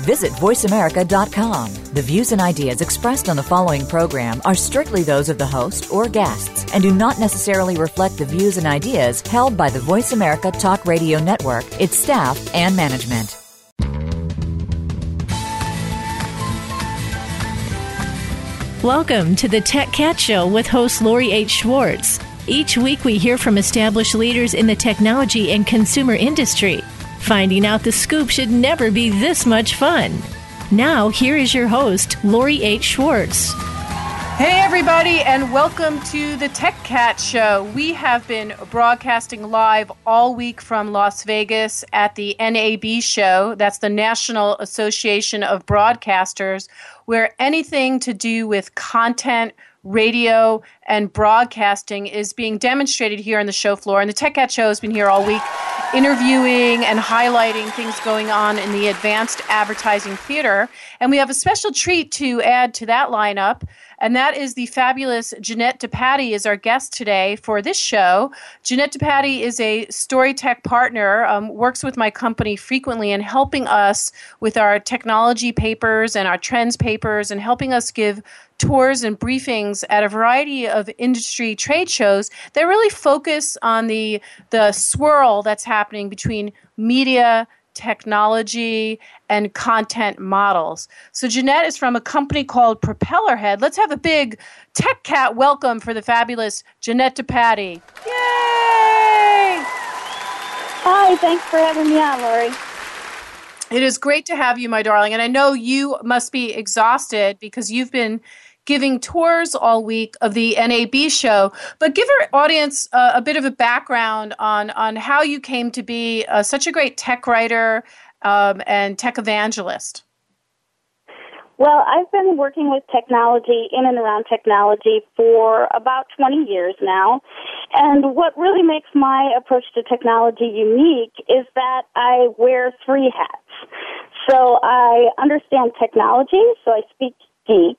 Visit VoiceAmerica.com. The views and ideas expressed on the following program are strictly those of the host or guests and do not necessarily reflect the views and ideas held by the Voice America Talk Radio Network, its staff, and management. Welcome to the Tech Cat Show with host Lori H. Schwartz. Each week we hear from established leaders in the technology and consumer industry. Finding out the scoop should never be this much fun. Now, here is your host, Lori H. Schwartz. Hey, everybody, and welcome to the Tech Cat Show. We have been broadcasting live all week from Las Vegas at the NAB show. That's the National Association of Broadcasters, where anything to do with content, radio, and broadcasting is being demonstrated here on the show floor. And the Tech Cat Show has been here all week interviewing and highlighting things going on in the advanced advertising theater. And we have a special treat to add to that lineup and that is the fabulous Jeanette DePatie is our guest today for this show. Jeanette DePatie is a StoryTech partner, um, works with my company frequently in helping us with our technology papers and our trends papers and helping us give tours and briefings at a variety of industry trade shows that really focus on the the swirl that's happening between media technology, and content models. So, Jeanette is from a company called Propellerhead. Let's have a big Tech Cat welcome for the fabulous Jeanette DePatie. Yay! Hi, thanks for having me on, Lori. It is great to have you, my darling. And I know you must be exhausted because you've been giving tours all week of the NAB show. But give our audience uh, a bit of a background on on how you came to be uh, such a great tech writer um, and tech evangelist. Well, I've been working with technology in and around technology for about 20 years now. And what really makes my approach to technology unique is that I wear three hats. So I understand technology, so I speak geek.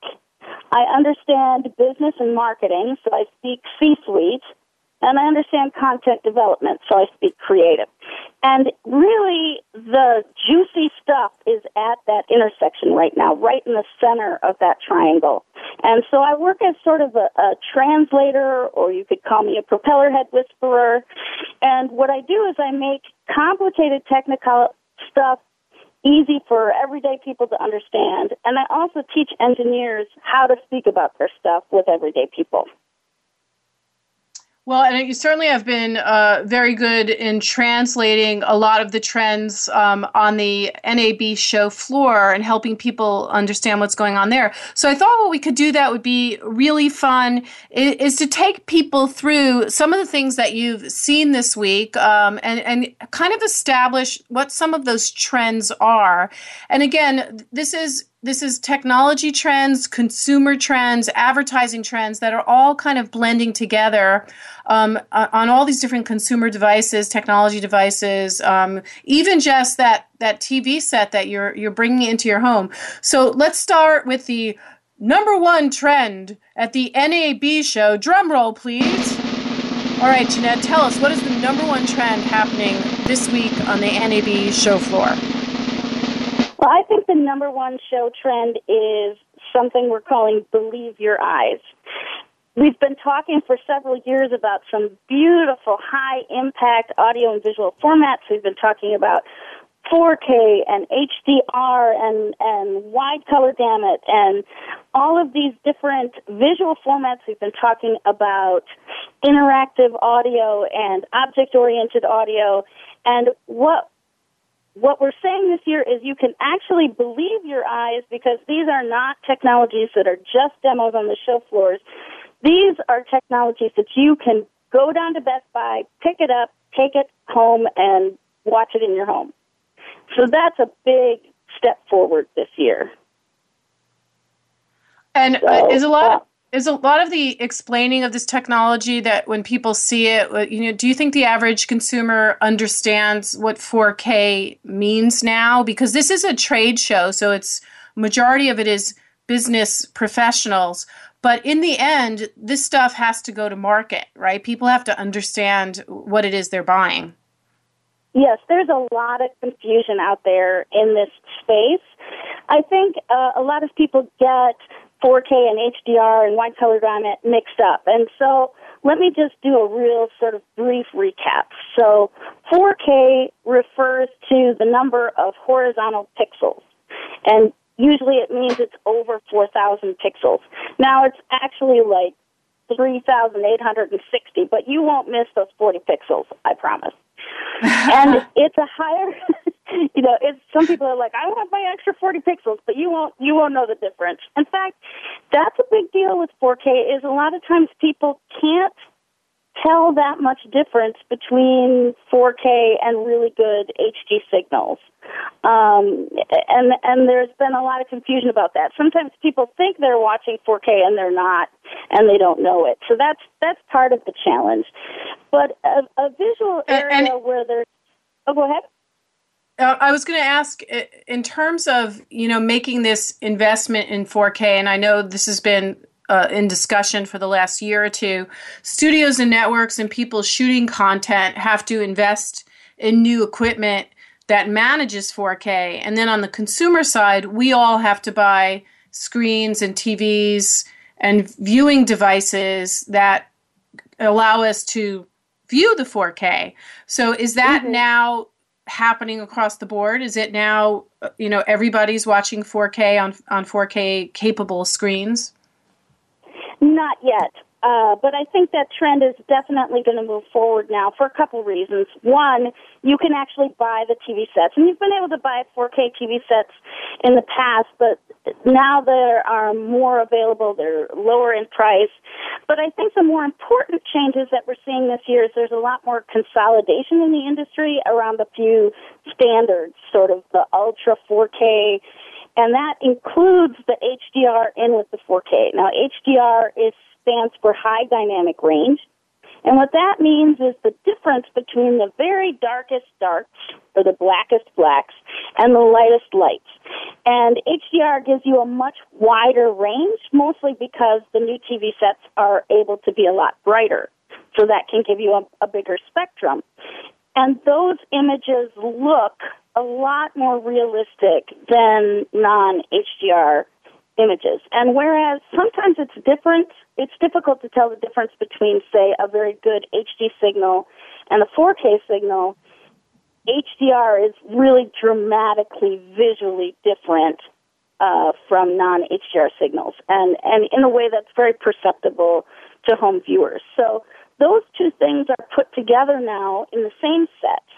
I understand business and marketing, so I speak C-suite, and I understand content development, so I speak creative. And really, the juicy stuff is at that intersection right now, right in the center of that triangle. And so I work as sort of a, a translator, or you could call me a propeller head whisperer. And what I do is I make complicated technical stuff easy for everyday people to understand. And I also teach engineers how to speak about their stuff with everyday people. Well, and you certainly have been uh, very good in translating a lot of the trends um, on the NAB show floor and helping people understand what's going on there. So I thought what we could do that would be really fun is, is to take people through some of the things that you've seen this week um, and, and kind of establish what some of those trends are. And again, this is this is technology trends, consumer trends, advertising trends that are all kind of blending together um, on all these different consumer devices, technology devices, um, even just that that TV set that you're you're bringing into your home. So let's start with the number one trend at the NAB show. Drum roll, please. All right, Jeanette, tell us what is the number one trend happening this week on the NAB show floor. Well, I think the number one show trend is something we're calling Believe Your Eyes. We've been talking for several years about some beautiful high impact audio and visual formats. We've been talking about 4K and HDR and, and wide color gamut and all of these different visual formats. We've been talking about interactive audio and object oriented audio. And what what we're saying this year is you can actually believe your eyes because these are not technologies that are just demos on the show floors. These are technologies that you can go down to Best Buy, pick it up, take it home, and watch it in your home. So that's a big step forward this year. And uh, so, is a lot. Is a lot of the explaining of this technology that when people see it, uh, you know, do you think the average consumer understands what 4K means now? Because this is a trade show, so it's majority of it is business professionals. But in the end, this stuff has to go to market, right? People have to understand what it is they're buying. Yes, there's a lot of confusion out there in this space. I think uh, a lot of people get 4K and HDR and wide color gamut mixed up. And so let me just do a real sort of brief recap. So 4K refers to the number of horizontal pixels. And usually it means it's over 4,000 pixels. Now it's actually like 3,860, but you won't miss those 40 pixels, I promise. and it's a higher, you know, it's some people are like, I want my extra 40 pixels, but you won't, you won't know the difference. In fact, that's a big deal with 4K is a lot of times people can't tell that much difference between 4K and really good HD signals. Um, and and there's been a lot of confusion about that. Sometimes people think they're watching 4K and they're not, and they don't know it. So that's that's part of the challenge. But a, a visual area and, and, where there's oh, go ahead. Uh, I was going to ask, in terms of you know making this investment in 4K, and I know this has been uh, in discussion for the last year or two. Studios and networks and people shooting content have to invest in new equipment that manages 4K. And then on the consumer side, we all have to buy screens and TVs and viewing devices that allow us to view the 4K. So is that mm-hmm. now happening across the board? Is it now, uh, you know, everybody's watching 4K on on 4K capable screens? Not yet. Uh, but I think that trend is definitely going to move forward now for a couple reasons. One, you can actually buy the TV sets, and you've been able to buy 4K TV sets in the past, but now there are more available. They're lower in price. But I think the more important changes that we're seeing this year is there's a lot more consolidation in the industry around a few standards, sort of the Ultra 4K and that includes the HDR in with the 4K. Now, HDR is stands for High Dynamic Range, and what that means is the difference between the very darkest darks, or the blackest blacks, and the lightest lights. And HDR gives you a much wider range, mostly because the new TV sets are able to be a lot brighter. So that can give you a, a bigger spectrum. And those images look a lot more realistic than non HDR images. And whereas sometimes it's different, it's difficult to tell the difference between, say, a very good HD signal and a 4K signal. HDR is really dramatically visually different uh, from non HDR signals, and and in a way that's very perceptible to home viewers. So those two things are put together now in the same sets.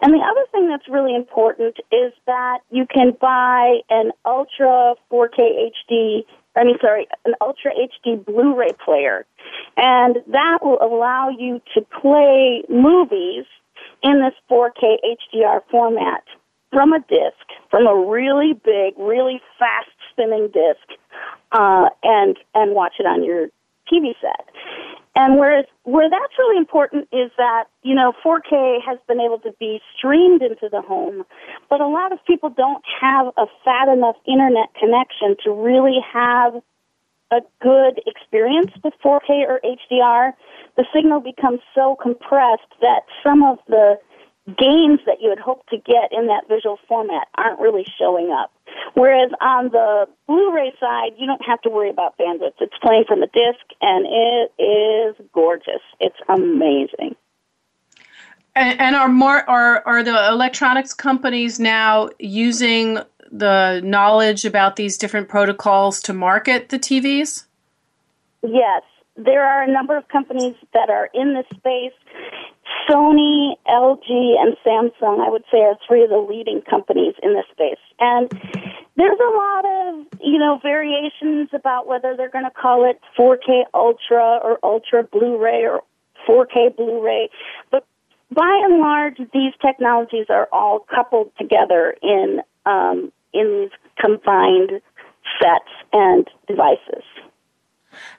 And the other thing that's really important is that you can buy an Ultra 4K HD, I mean, sorry, an Ultra HD Blu ray player. And that will allow you to play movies in this 4K HDR format from a disc, from a really big, really fast spinning disc, uh, and, and watch it on your TV set. And whereas where that's really important is that you know 4K has been able to be streamed into the home, but a lot of people don't have a fat enough internet connection to really have a good experience with 4K or HDR. The signal becomes so compressed that some of the gains that you had hoped to get in that visual format aren't really showing up. Whereas on the Blu-ray side, you don't have to worry about bandwidth. It's playing from the disc, and it is gorgeous. It's amazing. And, and are more are are the electronics companies now using the knowledge about these different protocols to market the TVs? Yes, there are a number of companies that are in this space. Sony, LG, and Samsung, I would say, are three of the leading companies in this space. And there's a lot of, you know, variations about whether they're going to call it 4K Ultra or Ultra Blu-ray or 4K Blu-ray. But by and large, these technologies are all coupled together in um, in these combined sets and devices.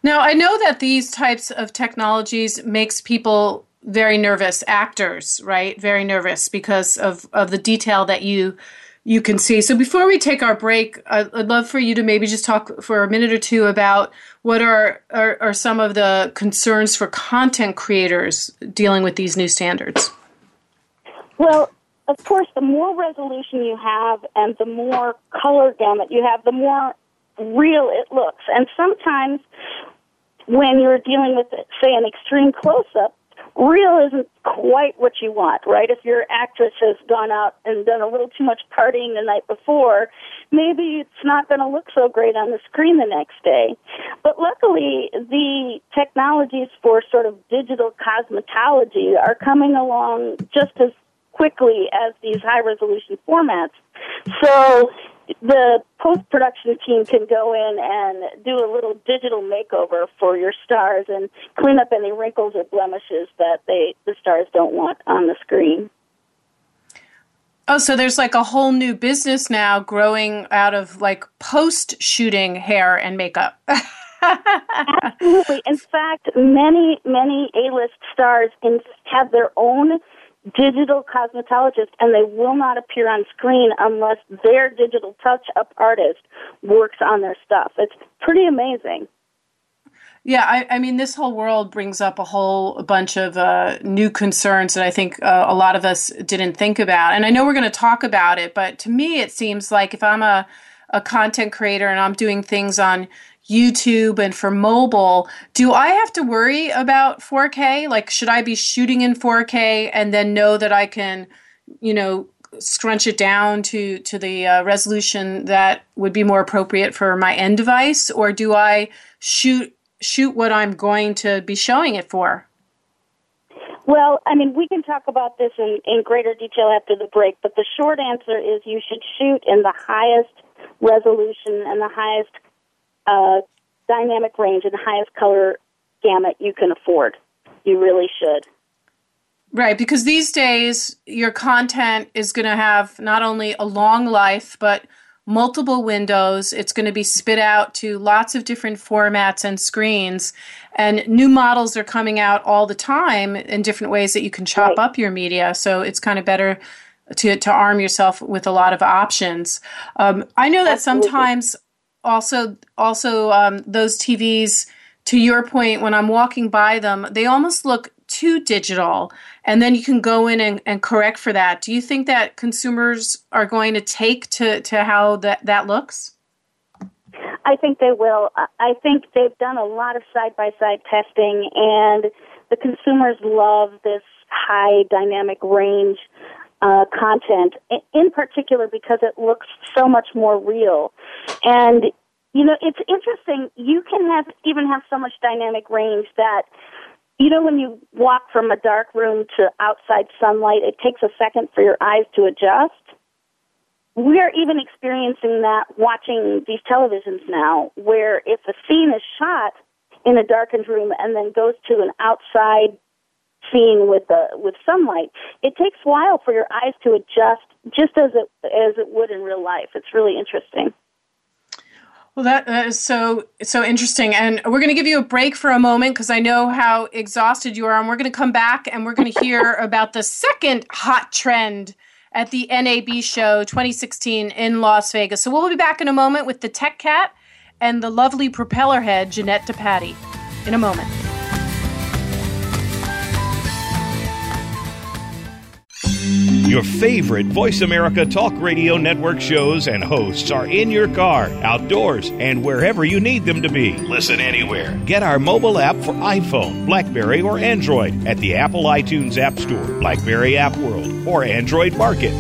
Now, I know that these types of technologies makes people very nervous, actors, right? Very nervous because of, of the detail that you you can see. So before we take our break, I'd love for you to maybe just talk for a minute or two about what are, are, are some of the concerns for content creators dealing with these new standards. Well, of course, the more resolution you have and the more color gamut you have, the more real it looks. And sometimes when you're dealing with, say, an extreme close up, real isn't quite what you want, right? If your actress has gone out and done a little too much partying the night before, maybe it's not going to look so great on the screen the next day. But luckily, the technologies for sort of digital cosmetology are coming along just as quickly as these high resolution formats. So the post production team can go in and do a little digital makeover for your stars and clean up any wrinkles or blemishes that they the stars don't want on the screen. Oh, so there's like a whole new business now growing out of like post shooting hair and makeup. Absolutely. In fact, many, many A-list stars in, have their own digital cosmetologist and they will not appear on screen unless their digital touch up artist works on their stuff. It's pretty amazing. Yeah, I, I, mean, this whole world brings up a whole bunch of uh, new concerns that I think uh, a lot of us didn't think about. And I know we're going to talk about it, but to me, it seems like if I'm a, a content creator and I'm doing things on YouTube and for mobile, do I have to worry about 4K? Like, should I be shooting in 4K and then know that I can, you know, scrunch it down to to the uh, resolution that would be more appropriate for my end device, or do I shoot shoot what I'm going to be showing it for? Well, I mean, we can talk about this in, in greater detail after the break, but the short answer is you should shoot in the highest resolution and the highest uh, dynamic range and the highest color gamut you can afford. You really should. Right, because these days your content is going to have not only a long life, but multiple windows. It's going to be spit out to lots of different formats and screens. And new models are coming out all the time in different ways that you can chop right. up your media. So it's kind of better to, to arm yourself with a lot of options. Um, I know that Absolutely. sometimes also also um, those TVs to your point when I'm walking by them they almost look too digital. And then you can go in and, and correct for that. Do you think that consumers are going to take to, to how that, that looks? I think they will. I think they've done a lot of side by side testing, and the consumers love this high dynamic range uh, content, in particular because it looks so much more real. And you know, it's interesting. You can have even have so much dynamic range that you know when you walk from a dark room to outside sunlight, it takes a second for your eyes to adjust. We are even experiencing that watching these televisions now, where if a scene is shot in a darkened room and then goes to an outside scene with the with sunlight, it takes a while for your eyes to adjust, just as it as it would in real life. It's really interesting. Well, that, that is so so interesting, and we're going to give you a break for a moment because I know how exhausted you are, and we're going to come back and we're going to hear about the second hot trend at the NAB show 2016 in Las Vegas. So we'll be back in a moment with the Tech Cat and the lovely propeller head Jeanette DePatie in a moment. Your favorite Voice America Talk Radio Network shows and hosts are in your car, outdoors, and wherever you need them to be. Listen anywhere. Get our mobile app for iPhone, Blackberry, or Android at the Apple iTunes App Store, Blackberry App World, or Android Market.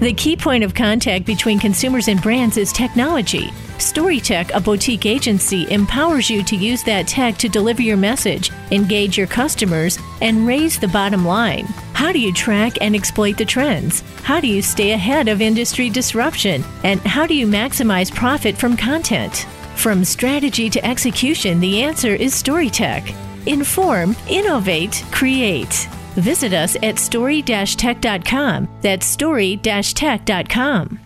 The key point of contact between consumers and brands is technology. StoryTech, a boutique agency, empowers you to use that tech to deliver your message, engage your customers, and raise the bottom line. How do you track and exploit the trends? How do you stay ahead of industry disruption? And how do you maximize profit from content? From strategy to execution, the answer is StoryTech. Inform, innovate, create. Visit us at story-tech.com. That's story-tech.com.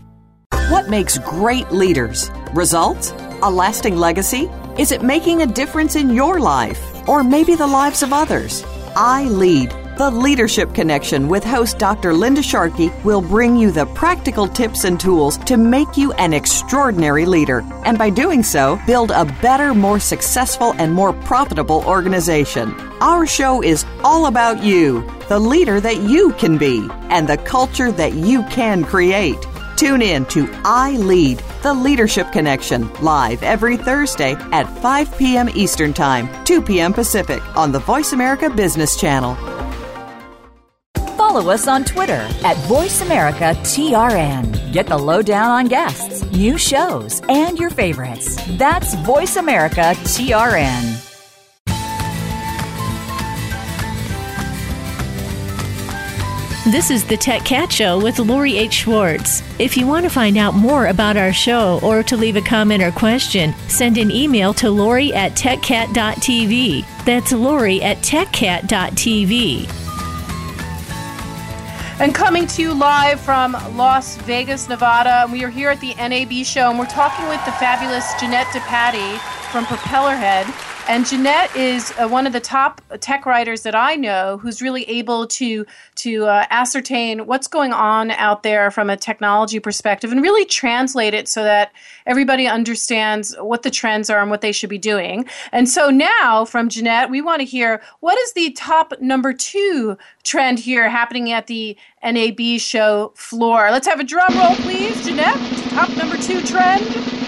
What makes great leaders? Results? A lasting legacy? Is it making a difference in your life or maybe the lives of others? I Lead, the Leadership Connection with host Dr. Linda Sharkey will bring you the practical tips and tools to make you an extraordinary leader. And by doing so, build a better, more successful, and more profitable organization. Our show is all about you, the leader that you can be, and the culture that you can create. Tune in to I Lead, the Leadership Connection, live every Thursday at 5 p.m. Eastern Time, 2 p.m. Pacific on the Voice America Business Channel. Follow us on Twitter at VoiceAmericaTRN. Get the lowdown on guests, new shows, and your favorites. That's Voice VoiceAmericaTRN. This is the Tech Cat Show with Lori H. Schwartz. If you want to find out more about our show or to leave a comment or question, send an email to Lori at techcat.tv. That's Lori at techcat.tv. And coming to you live from Las Vegas, Nevada, we are here at the NAB show, and we're talking with the fabulous Jeanette DePatie from Propellerhead. And Jeanette is uh, one of the top tech writers that I know who's really able to to uh, ascertain what's going on out there from a technology perspective and really translate it so that everybody understands what the trends are and what they should be doing. And so now from Jeanette, we want to hear what is the top number two trend here happening at the NAB show floor. Let's have a drum roll, please, Jeanette. Top number two trend.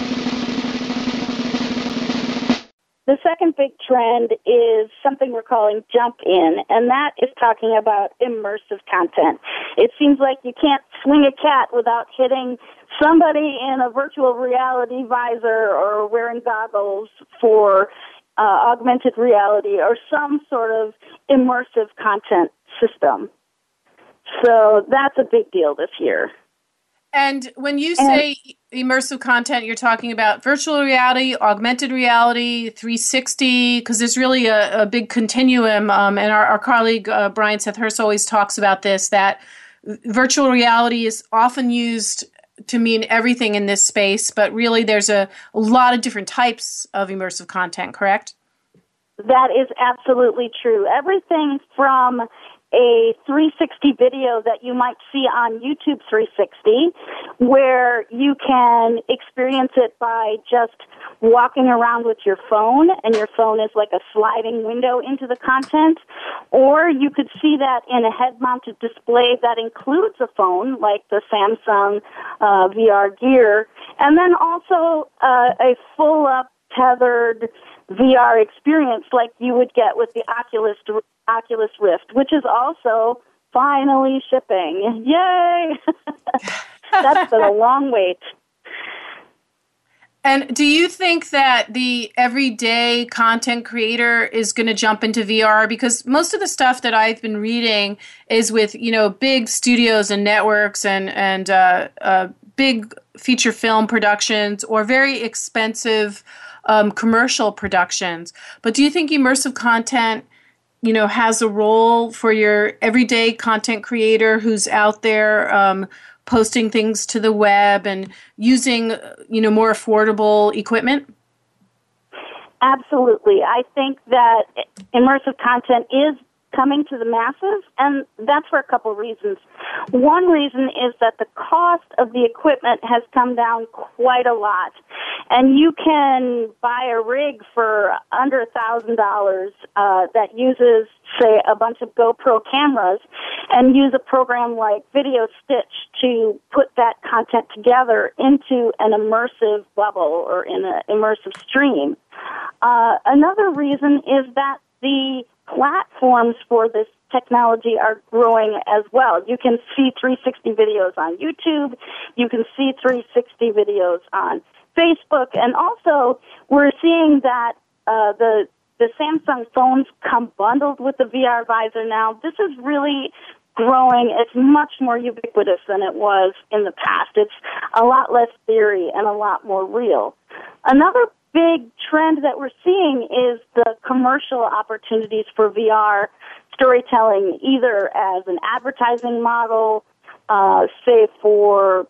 The second big trend is something we're calling jump in, and that is talking about immersive content. It seems like you can't swing a cat without hitting somebody in a virtual reality visor or wearing goggles for uh, augmented reality or some sort of immersive content system. So that's a big deal this year. And when you say and, immersive content, you're talking about virtual reality, augmented reality, 360, because there's really a, a big continuum. Um, and our, our colleague uh, Brian Seth Hurst always talks about this that virtual reality is often used to mean everything in this space, but really there's a, a lot of different types of immersive content, correct? That is absolutely true. Everything from a 360 video that you might see on YouTube 360 where you can experience it by just walking around with your phone and your phone is like a sliding window into the content. Or you could see that in a head mounted display that includes a phone like the Samsung uh, VR Gear. And then also uh, a full up tethered VR experience like you would get with the Oculus Oculus Rift, which is also finally shipping. Yay! That's been a long wait. And do you think that the everyday content creator is going to jump into VR? Because most of the stuff that I've been reading is with you know big studios and networks and and uh, uh, big feature film productions or very expensive um, commercial productions. But do you think immersive content, you know, has a role for your everyday content creator who's out there um, posting things to the web and using, you know, more affordable equipment? Absolutely. I think that immersive content is coming to the masses, and that's for a couple reasons. One reason is that the cost of the equipment has come down quite a lot, and you can buy a rig for under a thousand dollars uh, that uses, say, a bunch of GoPro cameras, and use a program like Video Stitch to put that content together into an immersive bubble or in an immersive stream. Uh, another reason is that the platforms for this technology are growing as well. You can see 360 videos on YouTube. You can see 360 videos on Facebook. And also, we're seeing that uh, the the Samsung phones come bundled with the VR visor now. This is really growing. It's much more ubiquitous than it was in the past. It's a lot less theory and a lot more real. Another big trend that we're seeing is the commercial opportunities for VR storytelling, either as an advertising model, uh, say for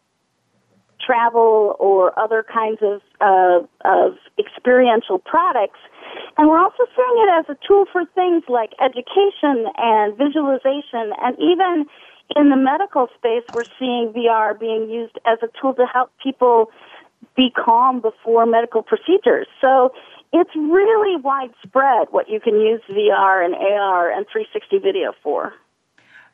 travel or other kinds of of, of experiential products. And we're also seeing it as a tool for things like education and visualization and even in the medical space, we're seeing VR being used as a tool to help people be calm before medical procedures. So it's really widespread what you can use VR and AR and 360 video for.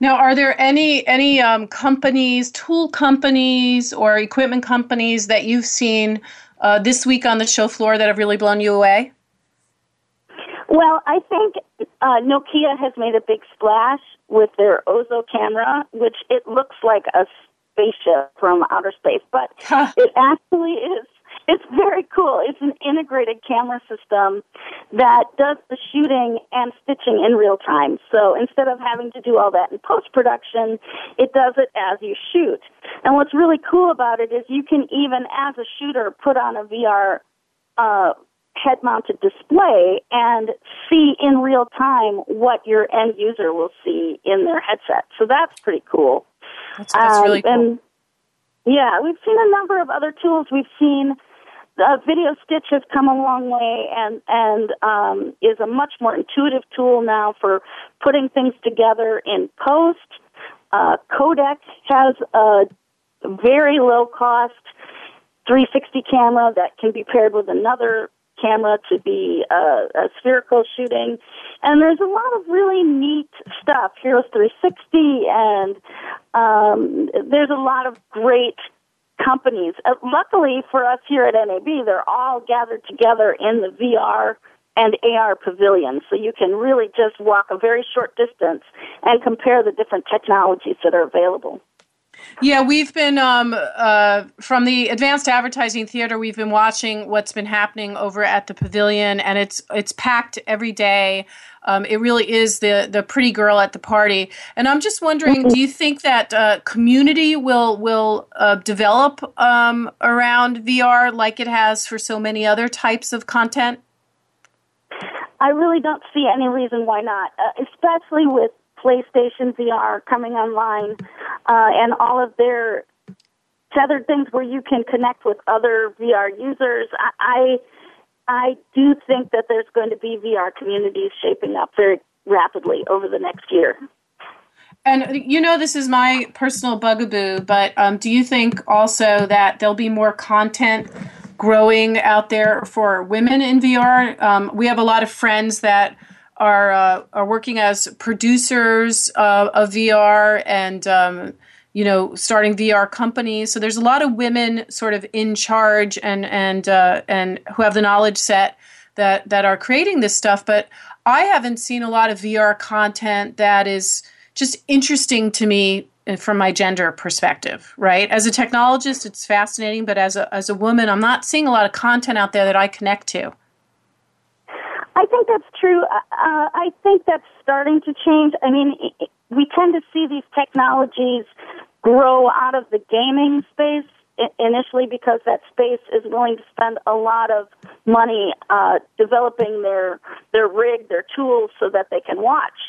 Now, are there any any um, companies, tool companies, or equipment companies that you've seen uh, this week on the show floor that have really blown you away? Well, I think uh, Nokia has made a big splash with their Ozo camera, which it looks like a spaceship from outer space, but huh. it actually is. It's very cool. It's an integrated camera system that does the shooting and stitching in real time. So instead of having to do all that in post production, it does it as you shoot. And what's really cool about it is you can even, as a shooter, put on a VR uh, head mounted display and see in real time what your end user will see in their headset. So that's pretty cool. That's, that's um, really cool. And yeah, we've seen a number of other tools. We've seen uh, Video Stitch has come a long way and and um, is a much more intuitive tool now for putting things together in post. Uh, Kodak has a very low cost 360 camera that can be paired with another camera to be uh, a spherical shooting. And there's a lot of really neat stuff. Heroes 360, and um, there's a lot of great companies. Uh, luckily for us here at NAB, they're all gathered together in the VR and AR pavilion. So you can really just walk a very short distance and compare the different technologies that are available. Yeah, we've been um, uh, from the Advanced Advertising Theater. We've been watching what's been happening over at the pavilion, and it's it's packed every day. Um, it really is the the pretty girl at the party. And I'm just wondering, do you think that uh, community will will uh, develop um, around VR like it has for so many other types of content? I really don't see any reason why not, uh, especially with PlayStation VR coming online, uh, and all of their tethered things where you can connect with other VR users. I, I do think that there's going to be VR communities shaping up very rapidly over the next year. And you know, this is my personal bugaboo, but um, do you think also that there'll be more content growing out there for women in VR? Um, we have a lot of friends that are uh, are working as producers uh, of VR and um, you know starting VR companies. So there's a lot of women sort of in charge and and uh, and who have the knowledge set that that are creating this stuff. But I haven't seen a lot of VR content that is just interesting to me uh, from my gender perspective, right? As a technologist, it's fascinating, but as a as a woman, I'm not seeing a lot of content out there that I connect to. I think that's true. Uh, uh, I think that's starting to change. I mean, we tend to see these technologies grow out of the gaming space initially because that space is willing to spend a lot of money uh, developing their their rig, their tools, so that they can watch.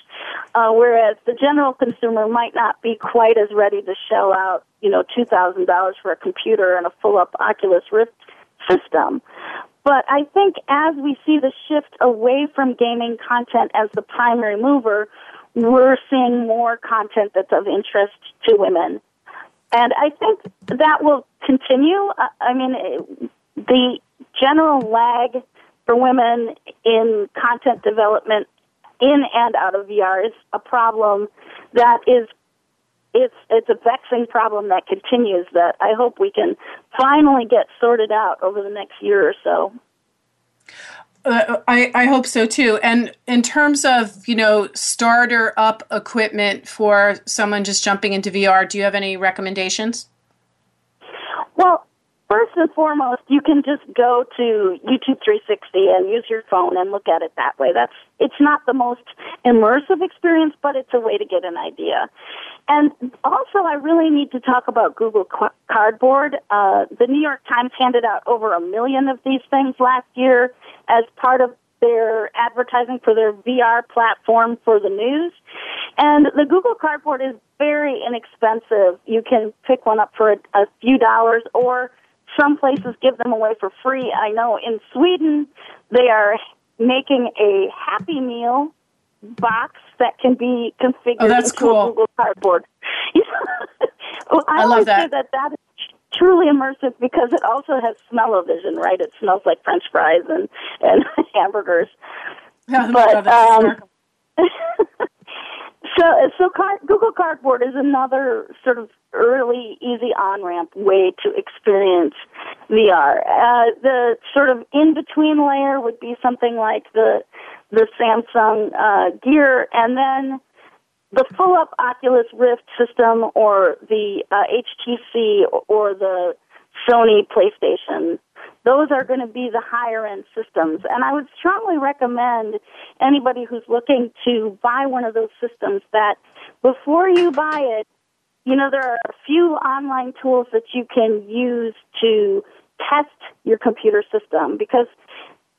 Uh, whereas the general consumer might not be quite as ready to shell out, you know, two thousand dollars for a computer and a full up Oculus Rift system. But I think as we see the shift away from gaming content as the primary mover, we're seeing more content that's of interest to women. And I think that will continue. I mean, the general lag for women in content development in and out of VR is a problem that is it's it's a vexing problem that continues that I hope we can finally get sorted out over the next year or so. Uh, I, I hope so too. And in terms of, you know, starter up equipment for someone just jumping into VR, do you have any recommendations? Well, first and foremost, you can just go to YouTube 360 and use your phone and look at it that way. That's it's not the most immersive experience, but it's a way to get an idea. And also, I really need to talk about Google Cardboard. Uh, the New York Times handed out over a million of these things last year as part of their advertising for their VR platform for the news. And the Google Cardboard is very inexpensive. You can pick one up for a, a few dollars or some places give them away for free. I know in Sweden they are making a Happy Meal box that can be configured oh, that's into cool. a Google Cardboard. well, I, I love that. say that that is truly immersive because it also has smell-o-vision, right? It smells like French fries and and hamburgers. Yeah, but um, so so car- Google Cardboard is another sort of early, easy on ramp way to experience VR. Uh, the sort of in between layer would be something like the the Samsung uh, Gear, and then the full up Oculus Rift system, or the uh, HTC, or the Sony PlayStation. Those are going to be the higher end systems. And I would strongly recommend anybody who's looking to buy one of those systems that before you buy it, you know, there are a few online tools that you can use to test your computer system because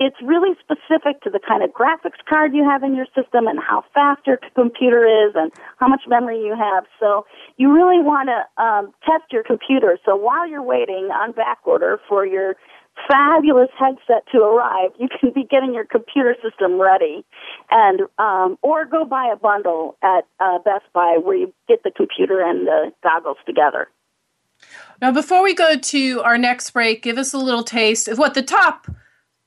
it's really specific to the kind of graphics card you have in your system and how fast your computer is and how much memory you have. So you really want to um, test your computer. So while you're waiting on back order for your fabulous headset to arrive, you can be getting your computer system ready, and um, or go buy a bundle at uh, Best Buy where you get the computer and the goggles together. Now, before we go to our next break, give us a little taste of what the top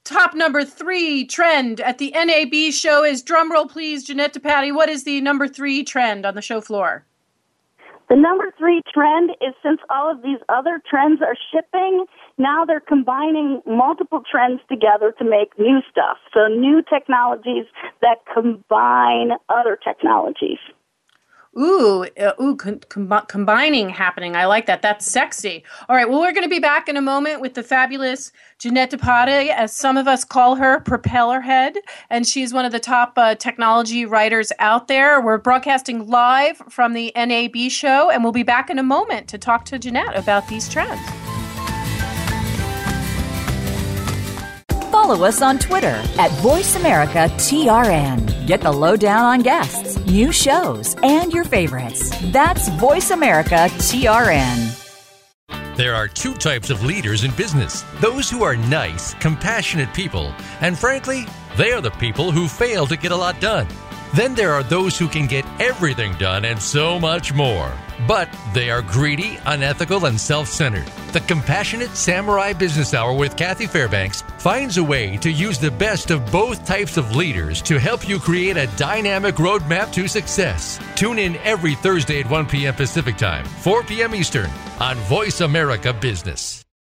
top number three trend at the NAB show is. Drumroll, please, Jeanette DePatie. What is the number three trend on the show floor? The number three trend is since all of these other trends are shipping, now they're combining multiple trends together to make new stuff. So new technologies that combine other technologies. Ooh, uh, ooh, com- com- combining happening. I like that. That's sexy. All right. Well, we're going to be back in a moment with the fabulous Jeanette DePatie, as some of us call her, Propeller Head, and she's one of the top uh, technology writers out there. We're broadcasting live from the NAB show, and we'll be back in a moment to talk to Jeanette about these trends. Follow us on Twitter at VoiceAmericaTRN. Get the lowdown on guests, new shows, and your favorites. That's VoiceAmericaTRN. There are two types of leaders in business those who are nice, compassionate people, and frankly, they are the people who fail to get a lot done. Then there are those who can get everything done and so much more. But they are greedy, unethical, and self centered. The Compassionate Samurai Business Hour with Kathy Fairbanks finds a way to use the best of both types of leaders to help you create a dynamic roadmap to success. Tune in every Thursday at 1 p.m. Pacific Time, 4 p.m. Eastern on Voice America Business.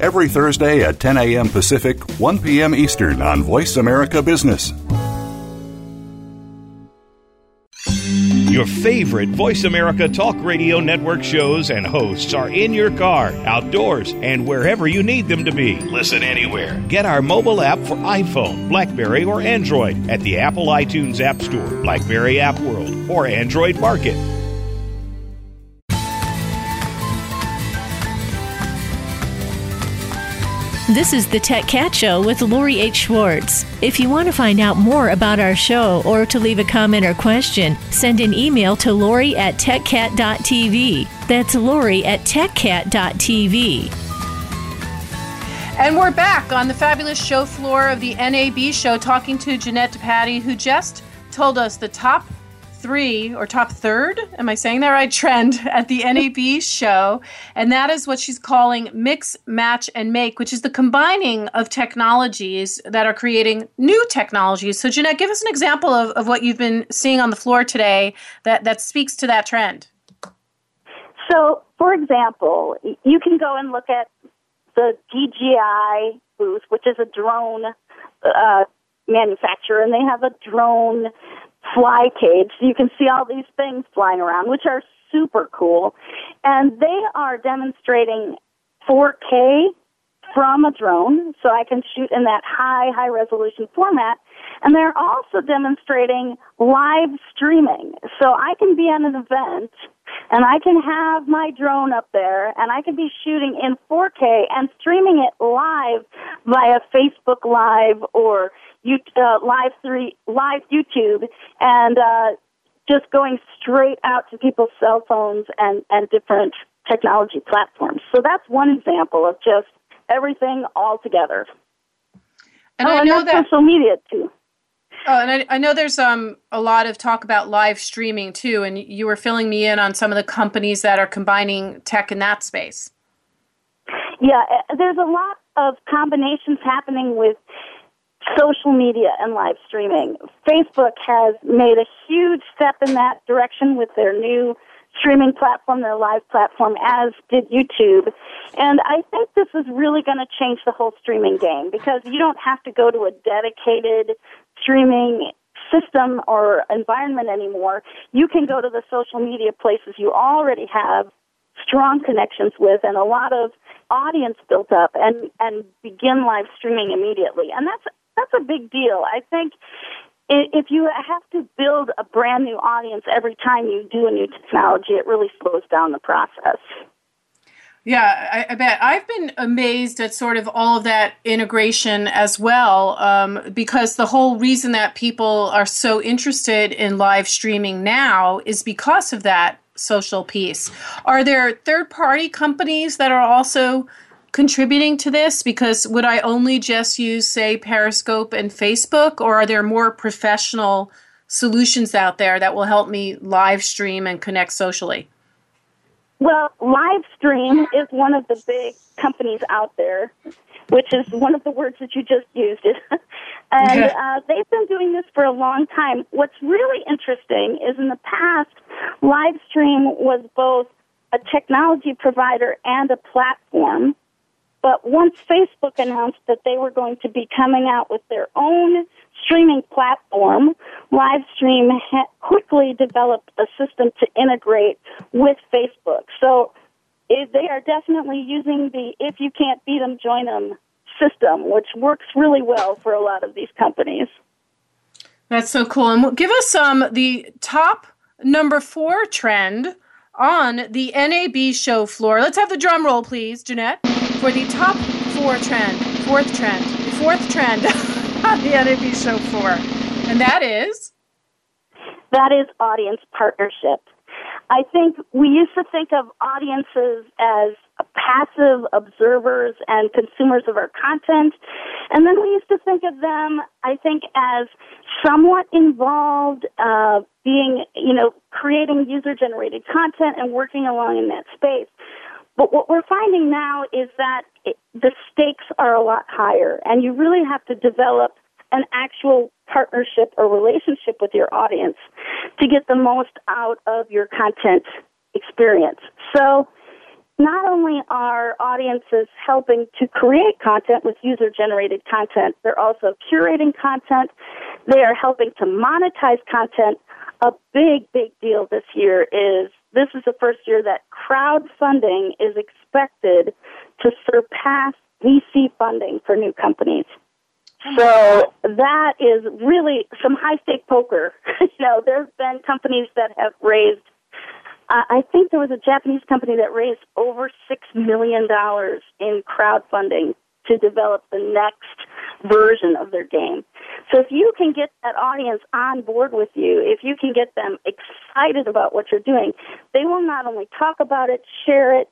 every Thursday at 10 a.m. Pacific, 1 p.m. Eastern on Voice America Business. Your favorite Voice America Talk Radio Network shows and hosts are in your car, outdoors, and wherever you need them to be. Listen anywhere. Get our mobile app for iPhone, Blackberry, or Android at the Apple iTunes App Store, Blackberry App World, or Android Market. This is the Tech Cat Show with Lori H. Schwartz. If you want to find out more about our show or to leave a comment or question, send an email to Lori at techcat.tv. That's Lori at techcat.tv. And we're back on the fabulous show floor of the NAB show talking to Jeanette DePatie, who just told us the top three or top third, am I saying that right? Trend at the NAB show. And that is what she's calling mix, match, and make, which is the combining of technologies that are creating new technologies. So, Jeanette, give us an example of, of what you've been seeing on the floor today that, that speaks to that trend. So, for example, you can go and look at the DJI booth, which is a drone uh, manufacturer, and they have a drone fly cage. You can see all these things flying around, which are super cool. And they are demonstrating 4K from a drone, so I can shoot in that high, high resolution format. And they're also demonstrating live streaming. So I can be at an event and I can have my drone up there and I can be shooting in 4K and streaming it live via Facebook Live or uh, live three live YouTube and uh, just going straight out to people's cell phones and and different technology platforms. So that's one example of just everything all together. And oh, I know and that social media too. Oh, and I, I, know there's um, a lot of talk about live streaming too, and you were filling me in on some of the companies that are combining tech in that space. Yeah, eh, there's a lot of combinations happening with social media and live streaming. Facebook has made a huge step in that direction with their new streaming platform, their live platform, as did YouTube. And I think this is really going to change the whole streaming game because you don't have to go to a dedicated streaming system or environment anymore. You can go to the social media places you already have strong connections with and a lot of audience built up and and begin live streaming immediately. And that's that's a big deal. I think if you have to build a brand new audience every time you do a new technology, it really slows down the process. Yeah, I, I, bet. I've been amazed at sort of all of that integration as well, um, because the whole reason that people are so interested in live streaming now is because of that social piece. Are there third party companies that are also contributing to this? Because would I only just use, say, Periscope and Facebook, or are there more professional solutions out there that will help me live stream and connect socially? Well, Livestream is one of the big companies out there, which is one of the words that you just used. and uh, they've been doing this for a long time. What's really interesting is in the past, Livestream was both a technology provider and a platform but once Facebook announced that they were going to be coming out with their own streaming platform, Livestream ha- quickly developed a system to integrate with Facebook. So if they are definitely using the if you can't beat them, join them system, which works really well for a lot of these companies. That's so cool. And give us um, the top number four trend on the NAB show floor. Let's have the drum roll, please, Jeanette for the top four trend, fourth trend, fourth trend the NAB show floor. And that is? That is audience partnership. I think we used to think of audiences as passive observers and consumers of our content. And then we used to think of them, I think, as somewhat involved, uh, being, you know, creating user generated content and working along in that space. But what we're finding now is that it, the stakes are a lot higher, and you really have to develop an actual partnership or relationship with your audience to get the most out of your content experience. So, not only are audiences helping to create content with user generated content, they're also curating content. They are helping to monetize content. A big, big deal this year is this is the first year that crowdfunding is expected to surpass VC funding for new companies. So that is really some high stake poker. you know, there's been companies that have raised. Uh, I think there was a Japanese company that raised over six million dollars in crowdfunding to develop the next version of their game. So if you can get that audience on board with you, if you can get them excited about what you're doing, they will not only talk about it, share it,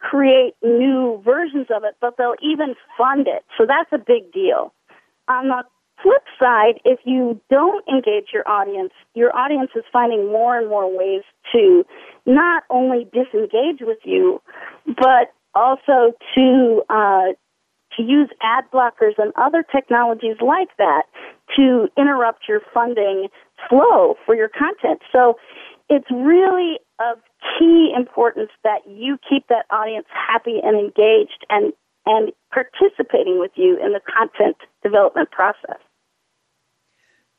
create new versions of it, but they'll even fund it. So that's a big deal. On the flip side, if you don't engage your audience, your audience is finding more and more ways to not only disengage with you, but also to uh, to use ad blockers and other technologies like that to interrupt your funding flow for your content. So it's really of key importance that you keep that audience happy and engaged and, and participating with you in the content development process.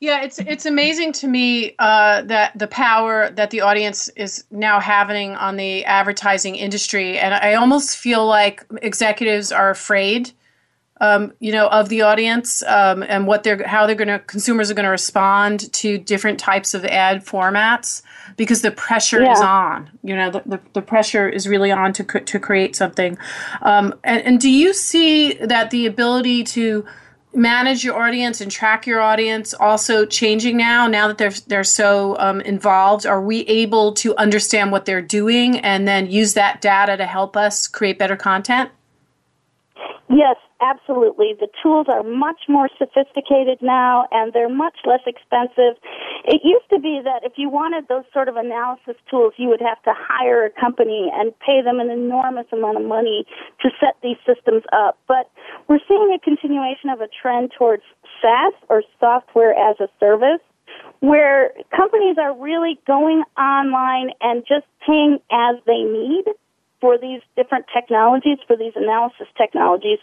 Yeah, it's it's amazing to me uh, that the power that the audience is now having on the advertising industry, and I almost feel like executives are afraid, um, you know, of the audience um, and what they're how they're going to consumers are going to respond to different types of ad formats because the pressure yeah. is on. You know, the, the, the, pressure is really on to to create something. Um, and, and do you see that the ability to manage your audience and track your audience also changing now now that they're they're so um, involved are we able to understand what they're doing and then use that data to help us create better content yes Absolutely. The tools are much more sophisticated now and they're much less expensive. It used to be that if you wanted those sort of analysis tools, you would have to hire a company and pay them an enormous amount of money to set these systems up. But we're seeing a continuation of a trend towards SaaS or software as a service where companies are really going online and just paying as they need for these different technologies, for these analysis technologies,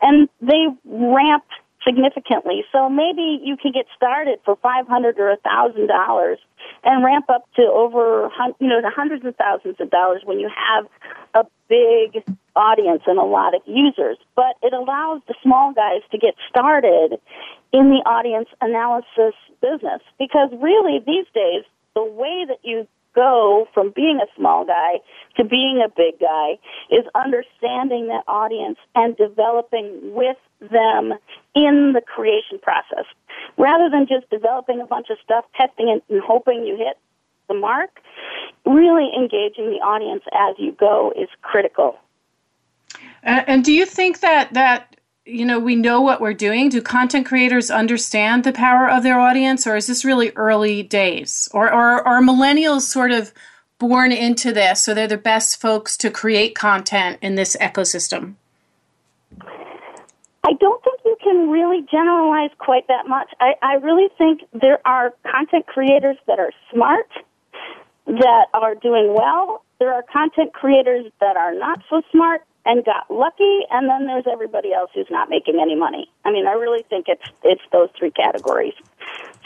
and they ramp significantly. So maybe you can get started for five hundred or a thousand dollars and ramp up to over you know hundreds of thousands of dollars when you have a big audience and a lot of users. But it allows the small guys to get started in the audience analysis business because really these days the way that you go from being a small guy to being a big guy is understanding that audience and developing with them in the creation process. Rather than just developing a bunch of stuff, testing it, and hoping you hit the mark, really engaging the audience as you go is critical. Uh, and do you think that that you know we know what we're doing. Do content creators understand the power of their audience or is this really early days? Or, or are millennials sort of born into this so they're the best folks to create content in this ecosystem? I don't think you can really generalize quite that much. I, I really think there are content creators that are smart that are doing well. There are content creators that are not so smart and got lucky, and then there's everybody else who's not making any money. I mean, I really think it's it's those three categories.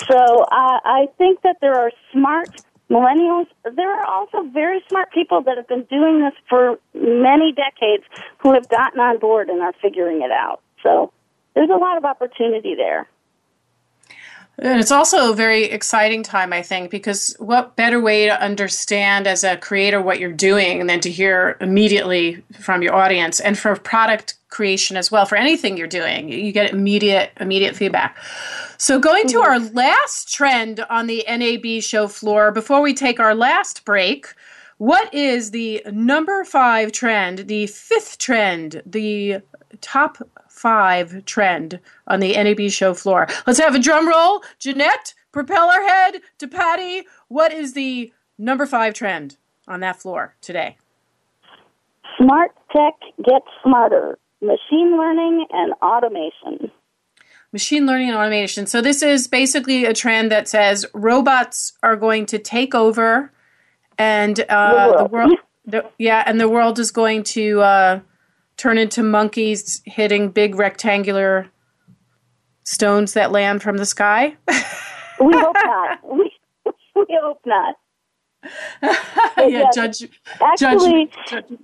So uh, I think that there are smart millennials. There are also very smart people that have been doing this for many decades who have gotten on board and are figuring it out. So there's a lot of opportunity there. And it's also a very exciting time, I think, because what better way to understand as a creator what you're doing than to hear immediately from your audience and for product creation as well for anything you're doing you get immediate immediate feedback. So going to mm-hmm. our last trend on the nab show floor before we take our last break what is the number five trend the fifth trend the top five trend on the NAB show floor. Let's have a drum roll. Jeanette, propeller head DePatie. What is the number five trend on that floor today? Smart tech gets smarter. Machine learning and automation. Machine learning and automation. So, this is basically a trend that says robots are going to take over, and uh, the world, the world the, yeah, and the world is going to uh, turn into monkeys hitting big rectangular stones that land from the sky? we hope not. We, we hope not. yeah, judge, actually, judge, judge,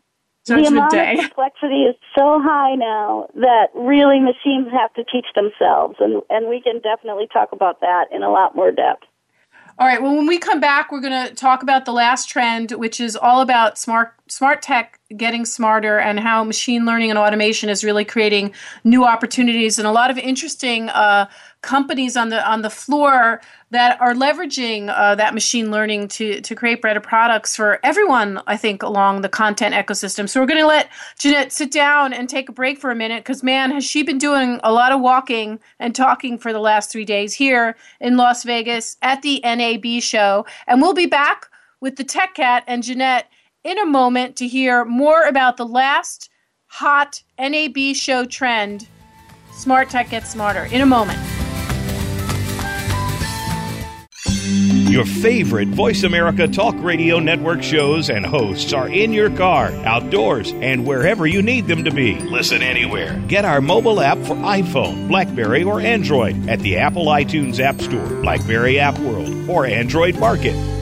the amount day. of complexity is so high now that really machines have to teach themselves, and and we can definitely talk about that in a lot more depth. All right. Well, when we come back, we're going to talk about the last trend, which is all about smart smart tech getting smarter and how machine learning and automation is really creating new opportunities and a lot of interesting uh, companies on the on the floor that are leveraging uh, that machine learning to to create better products for everyone. I think along the content ecosystem. So we're going to let Jeanette sit down and take a break for a minute because man, has she been doing a lot of walking and talking for the last three days here in Las Vegas at the NAB show, and we'll be back with the Tech Cat and Jeanette in a moment to hear more about the last hot NAB show trend. Smart Tech Gets Smarter in a moment. Your favorite Voice America Talk Radio Network shows and hosts are in your car, outdoors, and wherever you need them to be. Listen anywhere. Get our mobile app for iPhone, Blackberry, or Android at the Apple iTunes App Store, Blackberry App World, or Android Market.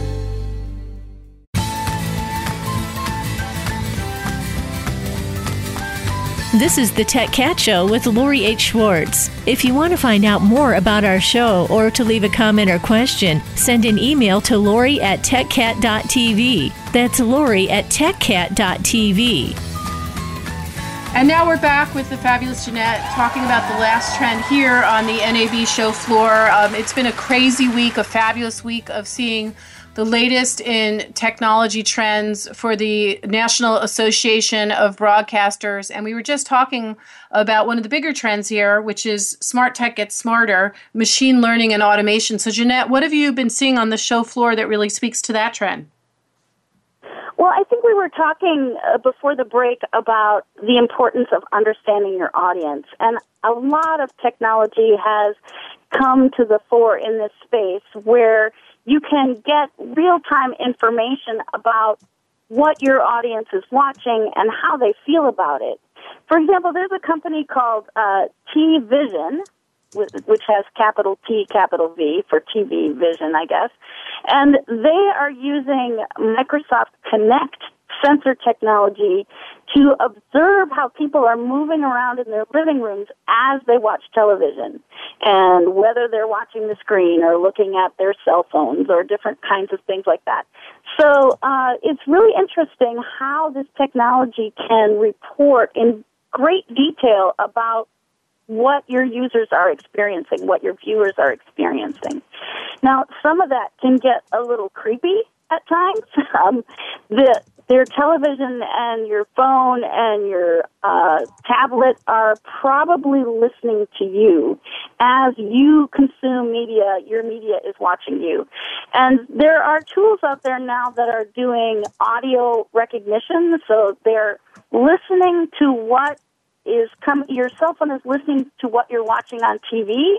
This is the Tech Cat Show with Lori H. Schwartz. If you want to find out more about our show or to leave a comment or question, send an email to Lori at techcat.tv. That's Lori at techcat.tv. And now we're back with the fabulous Jeanette talking about the last trend here on the NAB show floor. Um, it's been a crazy week, a fabulous week of seeing the latest in technology trends for the National Association of Broadcasters. And we were just talking about one of the bigger trends here, which is smart tech gets smarter, machine learning and automation. So, Jeanette, what have you been seeing on the show floor that really speaks to that trend? Well, I think we were talking uh, before the break about the importance of understanding your audience. And a lot of technology has come to the fore in this space where you can get real time information about what your audience is watching and how they feel about it. For example, there's a company called uh, T Vision, which has capital T, capital V for TV Vision, I guess. And they are using Microsoft Kinect sensor technology to observe how people are moving around in their living rooms as they watch television and whether they're watching the screen or looking at their cell phones or different kinds of things like that. So uh, it's really interesting how this technology can report in great detail about what your users are experiencing, what your viewers are experiencing. Now, some of that can get a little creepy at times. Um, the their television and your phone and your uh, tablet are probably listening to you as you consume media. Your media is watching you, and there are tools out there now that are doing audio recognition. So they're listening to what is coming. Your cell phone is listening to what you're watching on TV,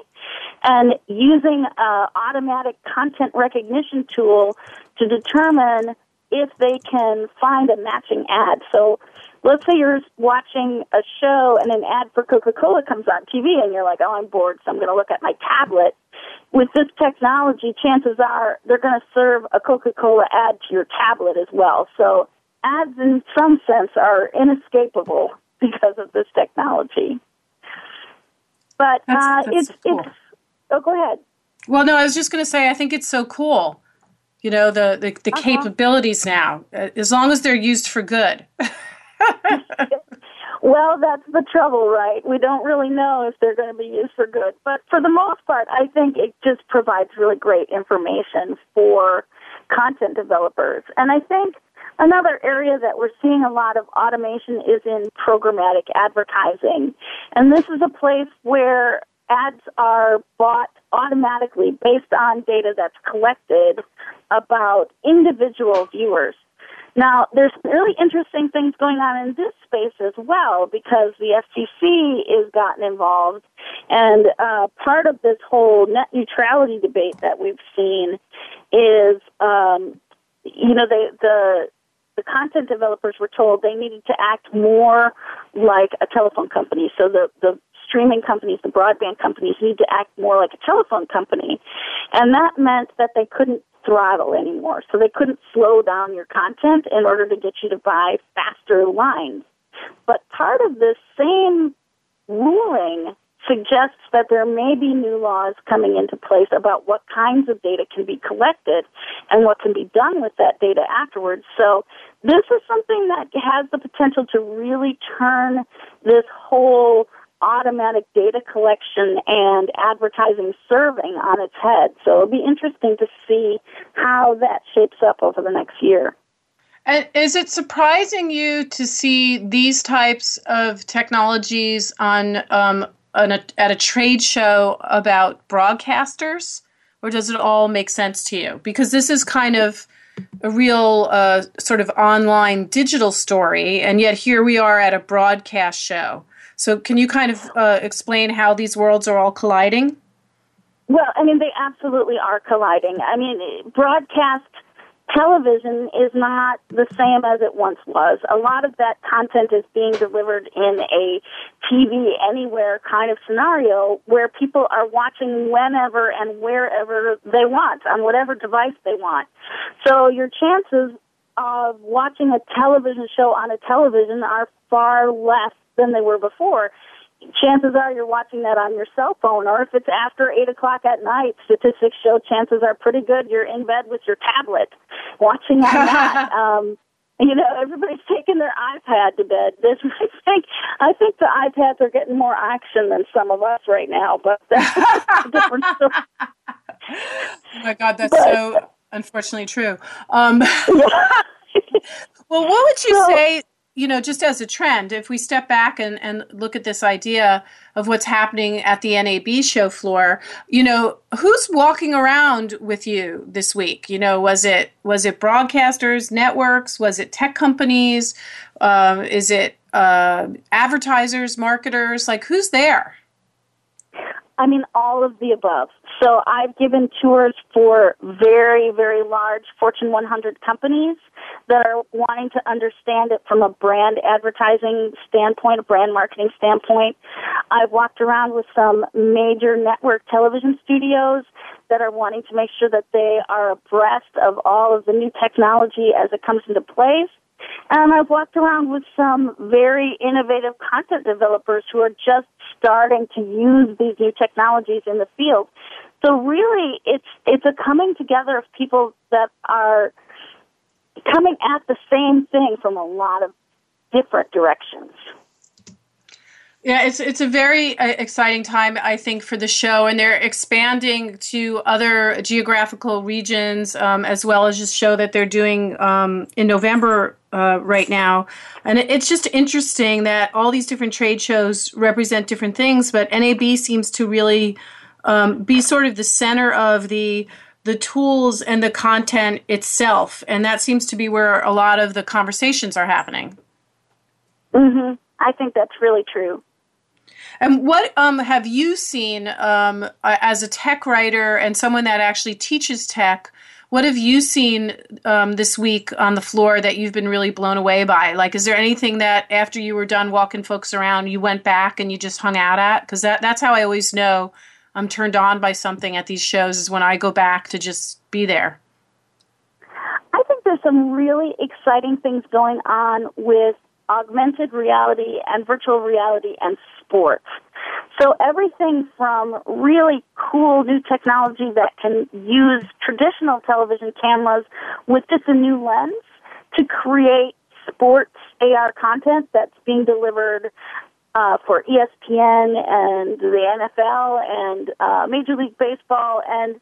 and using an automatic content recognition tool to determine if they can find a matching ad. So let's say you're watching a show and an ad for Coca-Cola comes on TV and you're like, oh, I'm bored, so I'm going to look at my tablet. With this technology, chances are they're going to serve a Coca-Cola ad to your tablet as well. So ads in some sense are inescapable because of this technology. But that's, uh, that's it's, cool. it's, oh, go ahead. Well, no, I was just going to say, I think it's so cool you know the the, the uh-huh. capabilities now uh, as long as they're used for good well that's the trouble right we don't really know if they're going to be used for good but for the most part i think it just provides really great information for content developers and i think Another area that we're seeing a lot of automation is in programmatic advertising. And this is a place where ads are bought automatically based on data that's collected about individual viewers. Now, there's really interesting things going on in this space as well because the FCC has gotten involved, and uh, part of this whole net neutrality debate that we've seen is um, you know, they, the the content developers were told they needed to act more like a telephone company. So the the streaming companies, the broadband companies need to act more like a telephone company. And that meant that they couldn't throttle anymore. So they couldn't slow down your content in order to get you to buy faster lines. But part of this same ruling suggests that there may be new laws coming into place about what kinds of data can be collected and what can be done with that data afterwards. So this is something that has the potential to really turn this whole automatic data collection and advertising serving on its head. So it'll be interesting to see how that shapes up over the next year. And is it surprising you to see these types of technologies on, um, on a, at a trade show about broadcasters, or does it all make sense to you? Because this is kind of a real uh, sort of online digital story, and yet here we are at a broadcast show. So, can you kind of uh, explain how these worlds are all colliding? Well, I mean, they absolutely are colliding. I mean, broadcast television is not the same as it once was. A lot of that content is being delivered in a TV anywhere kind of scenario where people are watching whenever and wherever they want on whatever device they want. So your chances of watching a television show on a television are far less than they were before. Chances are you're watching that on your cell phone, or if it's after 8 o'clock at night, statistics show chances are pretty good you're in bed with your tablet watching that. um, you know, everybody's taking their iPad to bed. This, I think, I think the iPads are getting more action than some of us right now, but that's a different story. Oh my God, that's but, so unfortunately true. Um, well, what would you so, say you know, just as a trend, if we step back and, and look at this idea of what's happening at the NAB show floor, you know, who's walking around with you this week? You know, was it was it broadcasters, networks, was it tech companies, uh, is it uh, advertisers, marketers? Like, who's there? I mean, all of the above. So I've given tours for very, very large Fortune 100 companies that are wanting to understand it from a brand advertising standpoint, a brand marketing standpoint. I've walked around with some major network television studios that are wanting to make sure that they are abreast of all of the new technology as it comes into place. And I've walked around with some very innovative content developers who are just starting to use these new technologies in the field. So really, it's it's a coming together of people that are coming at the same thing from a lot of different directions. Yeah, it's it's a very uh, exciting time, I think, for the show, and they're expanding to other geographical regions um, as well as just show that they're doing um, in November uh, right now. And it's just interesting that all these different trade shows represent different things, but NAB seems to really um, be sort of the center of the the tools and the content itself, and that seems to be where a lot of the conversations are happening. Mm-hmm. I think that's really true. And what um, have you seen um, as a tech writer and someone that actually teaches tech? What have you seen um, this week on the floor that you've been really blown away by? Like, is there anything that after you were done walking folks around, you went back and you just hung out at? Because that, that's how I always know I'm turned on by something at these shows is when I go back to just be there. I think there's some really exciting things going on with augmented reality and virtual reality and sports. So everything from really cool new technology that can use traditional television cameras with just a new lens to create sports AR content that's being delivered uh, for ESPN and the NFL and uh, Major League Baseball and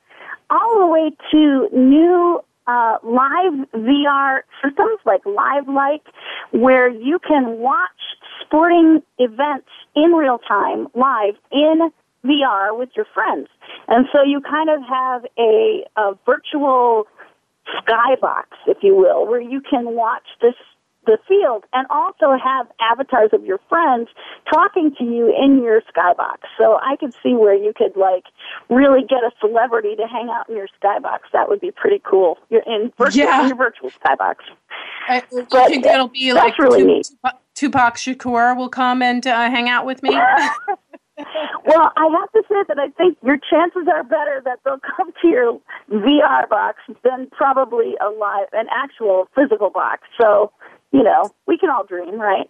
all the way to new uh, live VR systems like LiveLike, where you can watch sporting events in real time, live in VR with your friends. And so you kind of have a, a virtual skybox, if you will, where you can watch this the field and also have avatars of your friends talking to you in your skybox. So I could see where you could like really get a celebrity to hang out in your skybox. That would be pretty cool. You're in virtual, yeah. in your virtual skybox. I, but think that'll be like really neat. Tupac Shakur will come and uh, hang out with me. well, I have to say that I think your chances are better that they'll come to your VR box than probably a live, an actual physical box. So, you know, we can all dream, right?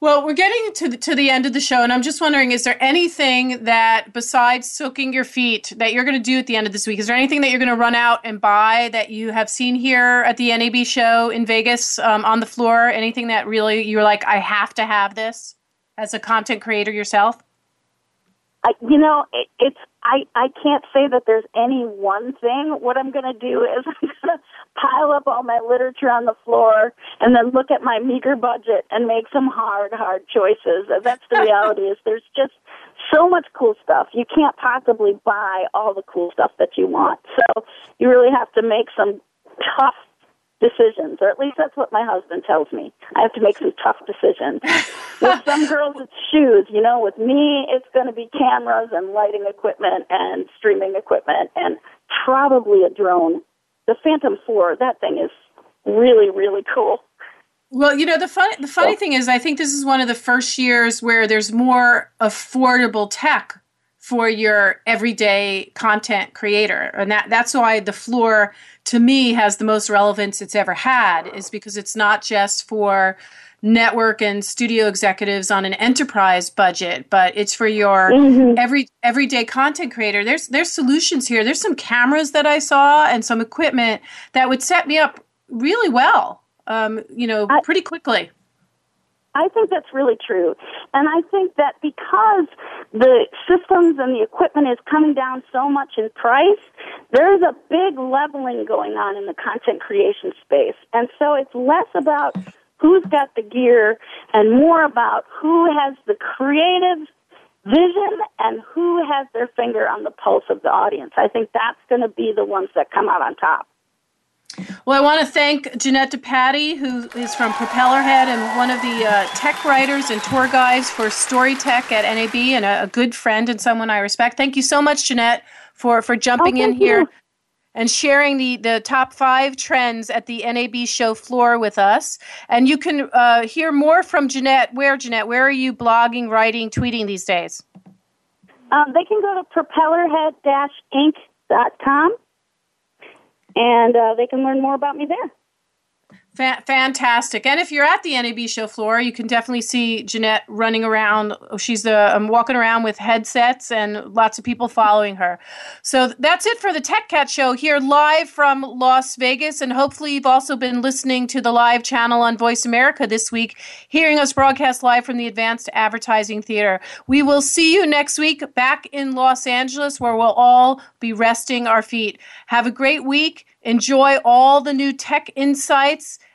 Well, we're getting to the, to the end of the show, and I'm just wondering: is there anything that, besides soaking your feet, that you're going to do at the end of this week? Is there anything that you're going to run out and buy that you have seen here at the NAB show in Vegas um, on the floor? Anything that really you're like, I have to have this? as a content creator yourself? I, you know, it, it's I I can't say that there's any one thing. What I'm going to do is I'm going to pile up all my literature on the floor and then look at my meager budget and make some hard hard choices. That's the reality. is there's just so much cool stuff. You can't possibly buy all the cool stuff that you want. So you really have to make some tough decisions, or at least that's what my husband tells me. I have to make some tough decisions. with some girls, it's shoes. You know, with me, it's going to be cameras and lighting equipment and streaming equipment and probably a drone. The Phantom 4, that thing is really, really cool. Well, you know the funny the funny thing is, I think this is one of the first years where there's more affordable tech for your everyday content creator, and that that's why the floor to me has the most relevance it's ever had is because it's not just for network and studio executives on an enterprise budget, but it's for your mm-hmm. every everyday content creator. There's there's solutions here. There's some cameras that I saw and some equipment that would set me up really well. Um, you know, I, pretty quickly. I think that's really true. And I think that because the systems and the equipment is coming down so much in price, there's a big leveling going on in the content creation space. And so it's less about who's got the gear and more about who has the creative vision and who has their finger on the pulse of the audience. I think that's going to be the ones that come out on top. Well, I want to thank Jeanette DePatie, who is from Propellerhead and one of the uh, tech writers and tour guides for Storytech at NAB, and a, a, good friend and someone I respect. Thank you so much, Jeanette, for for jumping oh, in here and sharing the the top five trends at the NAB show floor with us. And you can uh, hear more from Jeanette. Where, Jeanette? Where are you blogging, writing, tweeting these days? Um, they can go to propellerhead-inc.com and uh, they can learn more about me there. Fa- fantastic. And if you're at the NAB show floor, you can definitely see Jeanette running around. She's uh, um, walking around with headsets and lots of people following her. So that's it for the Tech Cat show here live from Las Vegas. And hopefully, you've also been listening to the live channel on Voice America this week, hearing us broadcast live from the Advanced Advertising Theater. We will see you next week back in Los Angeles, where we'll all be resting our feet. Have a great week. Enjoy all the new tech insights